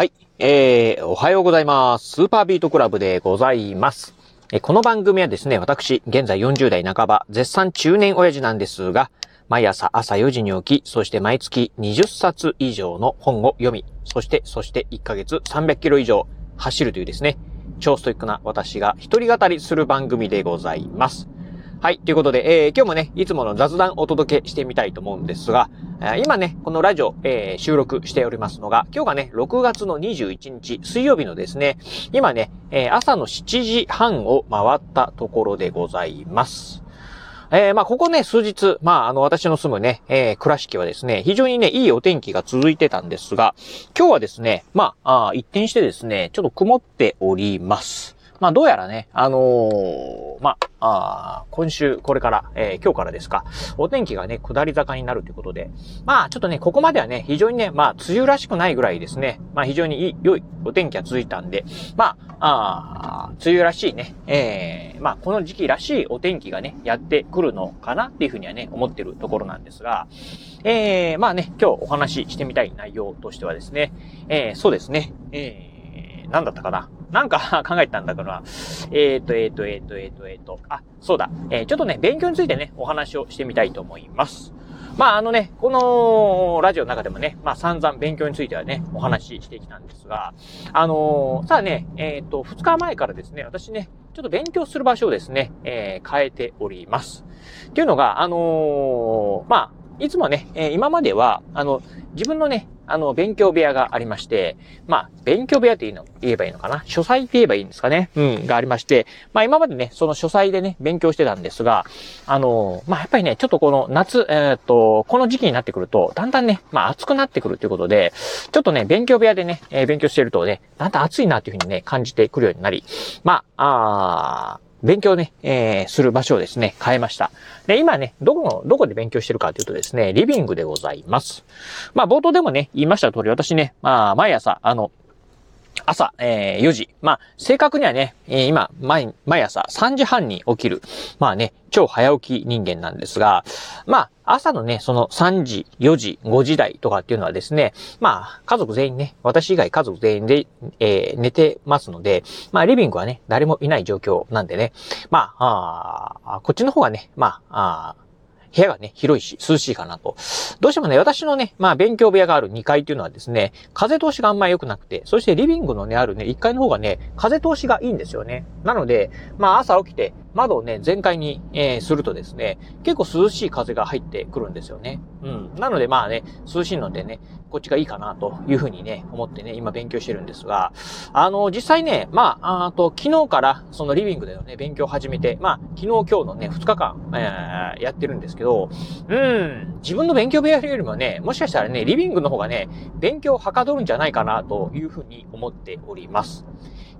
はい。えー、おはようございます。スーパービートクラブでございます。えこの番組はですね、私、現在40代半ば、絶賛中年親父なんですが、毎朝朝4時に起き、そして毎月20冊以上の本を読み、そして、そして1ヶ月300キロ以上走るというですね、超ストイックな私が一人語りする番組でございます。はい。ということで、えー、今日もね、いつもの雑談をお届けしてみたいと思うんですが、今ね、このラジオ、えー、収録しておりますのが、今日がね、6月の21日、水曜日のですね、今ね、えー、朝の7時半を回ったところでございます。えー、まあ、ここね、数日、まあ、あの、私の住むね、えー、倉敷はですね、非常にね、いいお天気が続いてたんですが、今日はですね、まあ、あ一転してですね、ちょっと曇っております。まあ、どうやらね、あのー、まあ、あ今週、これから、えー、今日からですか、お天気がね、下り坂になるということで、まあ、ちょっとね、ここまではね、非常にね、まあ、梅雨らしくないぐらいですね、まあ、非常にいい、良いお天気が続いたんで、まあ、あ梅雨らしいね、えー、まあ、この時期らしいお天気がね、やってくるのかなっていうふうにはね、思ってるところなんですが、えー、まあね、今日お話ししてみたい内容としてはですね、えー、そうですね、えー、なんだったかな？なんか考えてたんだから、えっ、ー、と、えっ、ー、と、えっ、ー、と、えっ、と、えっ、と、あ、そうだ。えちょっとね、勉強についてね、お話をしてみたいと思います。まあ、あのね、このラジオの中でもね、まあ、散々勉強についてはね、お話ししてきたんですが、あのー、さあね、えっ、と、2日前からですね、私ね、ちょっと勉強する場所をですね、え変えております。っていうのが、あのまあ、いつもね、えー、今までは、あの、自分のね、あの、勉強部屋がありまして、まあ、勉強部屋っていうの、言えばいいのかな？書斎って言えばいいんですかね？うん、がありまして、まあ今までね、その書斎でね、勉強してたんですが、あの、まあやっぱりね、ちょっとこの夏、えー、っと、この時期になってくると、だんだんね、まあ暑くなってくるということで、ちょっとね、勉強部屋でね、えー、勉強してるとね、だんだん暑いなっていうふうにね、感じてくるようになり、まあ、あ勉強ね、えー、する場所をですね、変えました。で、今ね、どこの、どこで勉強してるかというとですね、リビングでございます。まあ、冒頭でもね、言いました通り、私ね、まあ、毎朝、あの、朝、えー、4時。まあ、正確にはね、えー、今、毎、毎朝3時半に起きる。まあね、超早起き人間なんですが、まあ、朝のね、その3時、4時、5時台とかっていうのはですね、まあ、家族全員ね、私以外家族全員で、えー、寝てますので、まあ、リビングはね、誰もいない状況なんでね、まあ、あこっちの方がね、まあ、あ部屋がね、広いし、涼しいかなと。どうしてもね、私のね、まあ、勉強部屋がある2階っていうのはですね、風通しがあんまり良くなくて、そしてリビングのね、あるね、1階の方がね、風通しがいいんですよね。なので、まあ、朝起きて、窓をね、全開に、えー、するとですね、結構涼しい風が入ってくるんですよね。うん。なのでまあね、涼しいのでね、こっちがいいかなというふうにね、思ってね、今勉強してるんですが、あの、実際ね、まあ、あと、昨日からそのリビングでのね、勉強を始めて、まあ、昨日今日のね、2日間、えー、やってるんですけど、うん、自分の勉強部屋よりもね、もしかしたらね、リビングの方がね、勉強をはかどるんじゃないかなというふうに思っております。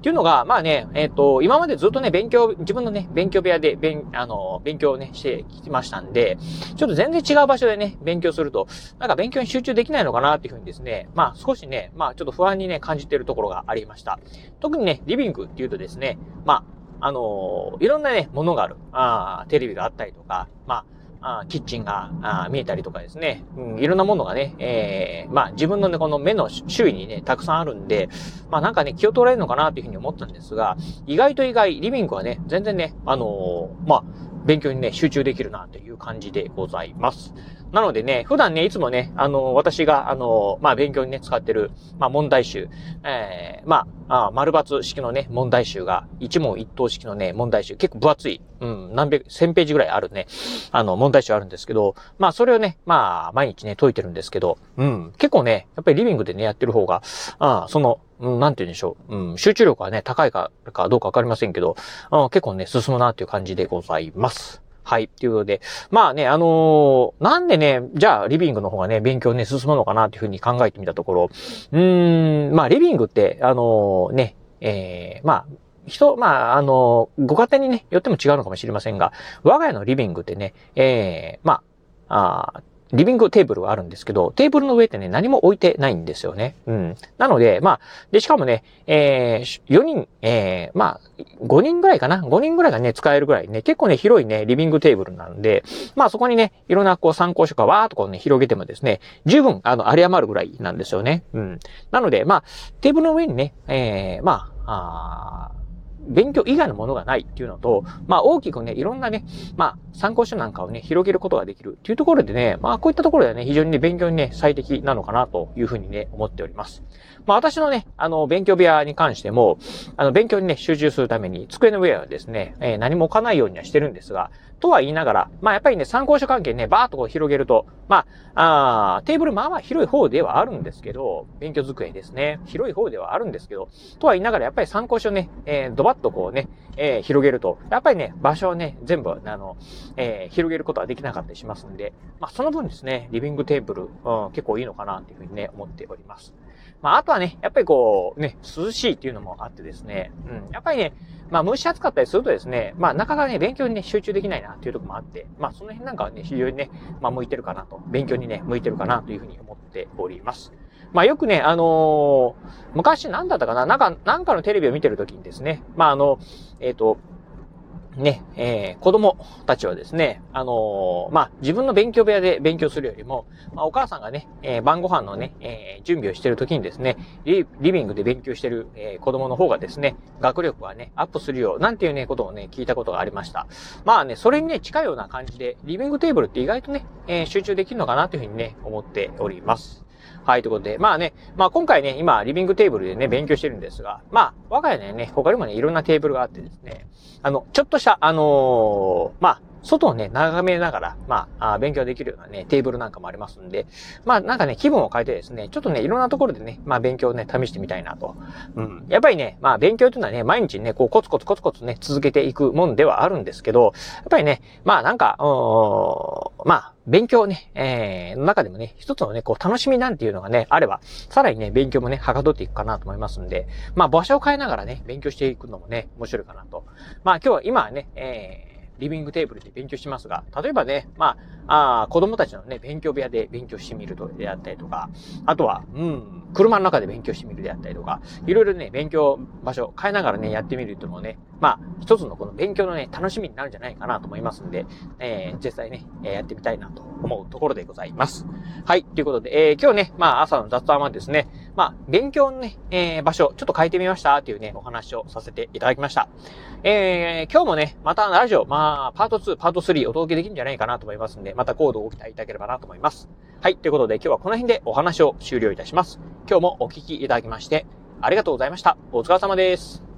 っていうのが、まあね、えっ、ー、と、今までずっとね、勉強、自分のね、勉強部屋で、勉、あの、勉強をね、してきましたんで、ちょっと全然違う場所でね、勉強すると、なんか勉強に集中できないのかなっていうふうにですね、まあ少しね、まあちょっと不安にね、感じているところがありました。特にね、リビングっていうとですね、まあ、あのいろんなね、ものがある。ああテレビがあったりとか、まあ、あキッチンがあ見えたりとかですね、うん、いろんなものがね、えー、まあ自分のね、この目の周囲にね、たくさんあるんで、まあなんかね、気を取られるのかなっていうふうに思ったんですが、意外と意外、リビングはね、全然ね、あのー、まあ、勉強にね、集中できるなという感じでございます。なのでね、普段ね、いつもね、あの、私が、あの、まあ、勉強にね、使ってる、まあ、問題集、えー、まあ、あ丸抜式のね、問題集が、一問一答式のね、問題集、結構分厚い、うん、何百、千ページぐらいあるね、あの、問題集あるんですけど、まあ、それをね、まあ、毎日ね、解いてるんですけど、うん、結構ね、やっぱりリビングでね、やってる方が、あその、うん、なんて言うんでしょう。うん、集中力はね、高いか、かどうかわかりませんけど、うん、結構ね、進むなっていう感じでございます。はい。ということで、まあね、あのー、なんでね、じゃあ、リビングの方がね、勉強ね、進むのかなっていうふうに考えてみたところ、うーん、まあ、リビングって、あのー、ね、えー、まあ、人、まあ、あのご家庭にね、よっても違うのかもしれませんが、我が家のリビングってね、えー、まあ、あリビングテーブルがあるんですけど、テーブルの上ってね、何も置いてないんですよね。うん。なので、まあ、で、しかもね、えー、4人、えー、まあ、5人ぐらいかな ?5 人ぐらいがね、使えるぐらいね、結構ね、広いね、リビングテーブルなんで、まあそこにね、いろんなこう参考書がわーっとこうね、広げてもですね、十分、あの、有り余るぐらいなんですよね。うん。なので、まあ、テーブルの上にね、えー、まあ、あ勉強以外のものがないっていうのと、まあ大きくね、いろんなね、まあ参考書なんかをね、広げることができるっていうところでね、まあこういったところでね、非常にね、勉強にね、最適なのかなというふうにね、思っております。まあ私のね、あの、勉強部屋に関しても、あの、勉強にね、集中するために、机の上はですね、えー、何も置かないようにはしてるんですが、とは言いながら、まあやっぱりね、参考書関係ね、バーっとこう広げると、まあ、あテーブルまあまあ広い方ではあるんですけど、勉強机ですね。広い方ではあるんですけど、とは言いながらやっぱり参考書ね、えー、ドバッとこうね、えー、広げると、やっぱりね、場所をね、全部、あの、えー、広げることはできなかったりしますんで、まあその分ですね、リビングテーブル、うん、結構いいのかなっていうふうにね、思っております。まああとはね、やっぱりこう、ね、涼しいっていうのもあってですね、うん、やっぱりね、まあ蒸し暑かったりするとですね、まあなかなかね、勉強にね、集中できないなっていうとこもあって、まあその辺なんかはね、非常にね、まあ向いてるかなと、勉強にね、向いてるかなというふうに思っております。まあよくね、あのー、昔なんだったかな？なんか、なんかのテレビを見てるときにですね、まああの、えっ、ー、と、ね、えー、子供たちはですね、あのー、まあ、自分の勉強部屋で勉強するよりも、まあ、お母さんがね、えー、晩ご飯のね、えー、準備をしてる時にですね、リビングで勉強してる、えー、子供の方がですね、学力がね、アップするよ、なんていうね、ことをね、聞いたことがありました。まあね、それにね、近いような感じで、リビングテーブルって意外とね、えー、集中できるのかなというふうにね、思っております。はい、ということで、まあね、まあ今回ね、今、リビングテーブルでね、勉強してるんですが、まあ、我が家ね、他にもね、いろんなテーブルがあってですね、あの、ちょっとした、あのー、まあ、外をね、眺めながら、まあ、勉強できるようなね、テーブルなんかもありますんで、まあ、なんかね、気分を変えてですね、ちょっとね、いろんなところでね、まあ、勉強をね、試してみたいなと。うん。やっぱりね、まあ、勉強というのはね、毎日ね、こう、コツコツコツコツね、続けていくもんではあるんですけど、やっぱりね、まあ、なんか、うん、まあ、勉強ね、えー、の中でもね、一つのね、こう、楽しみなんていうのがね、あれば、さらにね、勉強もね、はかどっていくかなと思いますんで、まあ、場所を変えながらね、勉強していくのもね、面白いかなと。まあ、今日は今はね、えーリビングテーブルで勉強しますが、例えばね、まあ、あ子供たちのね、勉強部屋で勉強してみるとであったりとか、あとは、うん、車の中で勉強してみるであったりとか、いろいろね、勉強場所変えながらね、やってみるというのもね、まあ、一つのこの勉強のね、楽しみになるんじゃないかなと思いますんで、えー、実際ね、えやってみたいなと思うところでございます。はい、ということで、えー、今日ね、まあ、朝の雑談はですね、まあ、勉強のね、えー、場所、ちょっと変えてみましたっていうね、お話をさせていただきました。えー、今日もね、またラジオ、まあ、パート2、パート3お届けできるんじゃないかなと思いますんで、またコードをお期待いただければなと思います。はい、ということで今日はこの辺でお話を終了いたします。今日もお聞きいただきまして、ありがとうございました。お疲れ様です。